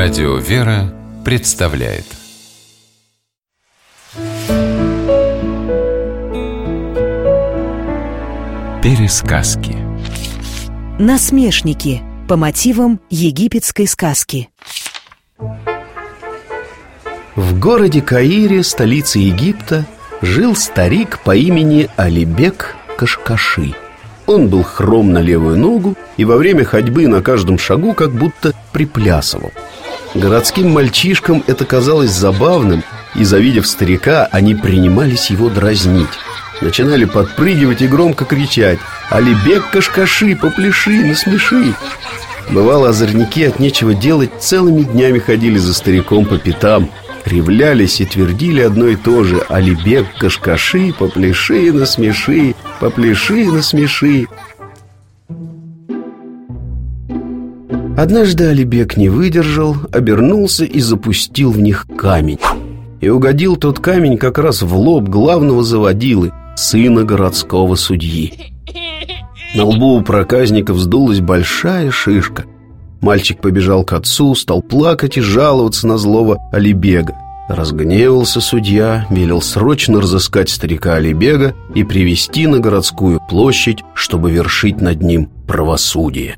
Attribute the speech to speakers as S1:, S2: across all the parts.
S1: Радио «Вера» представляет Пересказки
S2: Насмешники по мотивам египетской сказки
S3: В городе Каире, столице Египта, жил старик по имени Алибек Кашкаши. Он был хром на левую ногу и во время ходьбы на каждом шагу как будто приплясывал. Городским мальчишкам это казалось забавным, и, завидев старика, они принимались его дразнить. Начинали подпрыгивать и громко кричать «Алибек Кашкаши, попляши, насмеши!» Бывало, озорники от нечего делать целыми днями ходили за стариком по пятам Кривлялись и твердили одно и то же Алибек, Кашкаши, попляши, насмеши, попляши, насмеши Однажды Алибек не выдержал, обернулся и запустил в них камень. И угодил тот камень как раз в лоб главного заводилы, сына городского судьи. На лбу у проказника вздулась большая шишка. Мальчик побежал к отцу, стал плакать и жаловаться на злого Алибега. Разгневался судья, велел срочно разыскать старика Алибега и привести на городскую площадь, чтобы вершить над ним правосудие.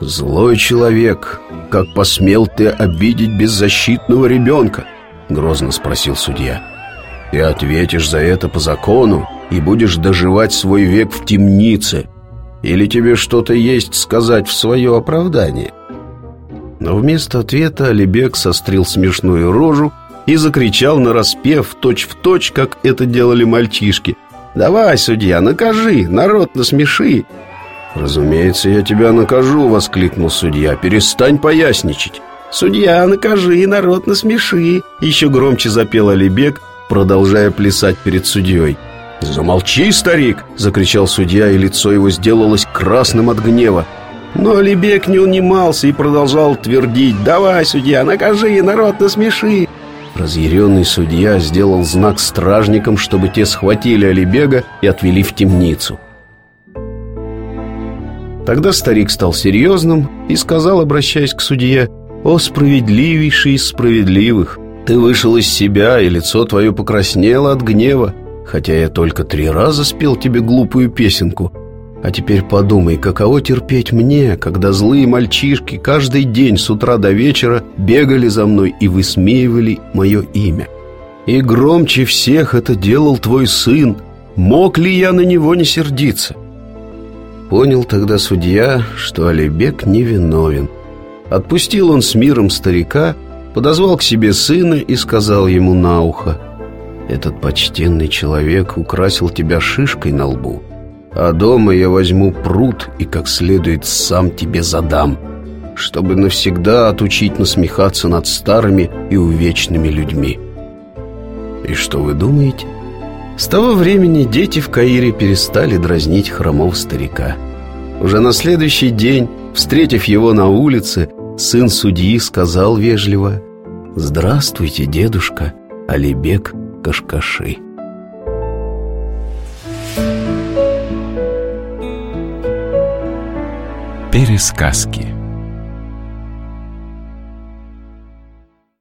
S3: «Злой человек, как посмел ты обидеть беззащитного ребенка?» Грозно спросил судья «Ты ответишь за это по закону и будешь доживать свой век в темнице Или тебе что-то есть сказать в свое оправдание?» Но вместо ответа Алибек сострил смешную рожу и закричал на распев точь-в-точь, как это делали мальчишки «Давай, судья, накажи, народ насмеши!» «Разумеется, я тебя накажу!» — воскликнул судья. «Перестань поясничать!» «Судья, накажи, народ насмеши!» Еще громче запел Алибек, продолжая плясать перед судьей. «Замолчи, старик!» — закричал судья, и лицо его сделалось красным от гнева. Но Алибек не унимался и продолжал твердить «Давай, судья, накажи, народ насмеши!» Разъяренный судья сделал знак стражникам, чтобы те схватили Алибега и отвели в темницу. Тогда старик стал серьезным и сказал, обращаясь к судье, «О, справедливейший из справедливых! Ты вышел из себя, и лицо твое покраснело от гнева, хотя я только три раза спел тебе глупую песенку. А теперь подумай, каково терпеть мне, когда злые мальчишки каждый день с утра до вечера бегали за мной и высмеивали мое имя. И громче всех это делал твой сын. Мог ли я на него не сердиться?» Понял тогда судья, что Алибек невиновен. Отпустил он с миром старика, подозвал к себе сына и сказал ему на ухо, «Этот почтенный человек украсил тебя шишкой на лбу, а дома я возьму пруд и как следует сам тебе задам, чтобы навсегда отучить насмехаться над старыми и увечными людьми». И что вы думаете? С того времени дети в Каире перестали дразнить хромого старика. Уже на следующий день, встретив его на улице, сын судьи сказал вежливо «Здравствуйте, дедушка, Алибек Кашкаши».
S1: Пересказки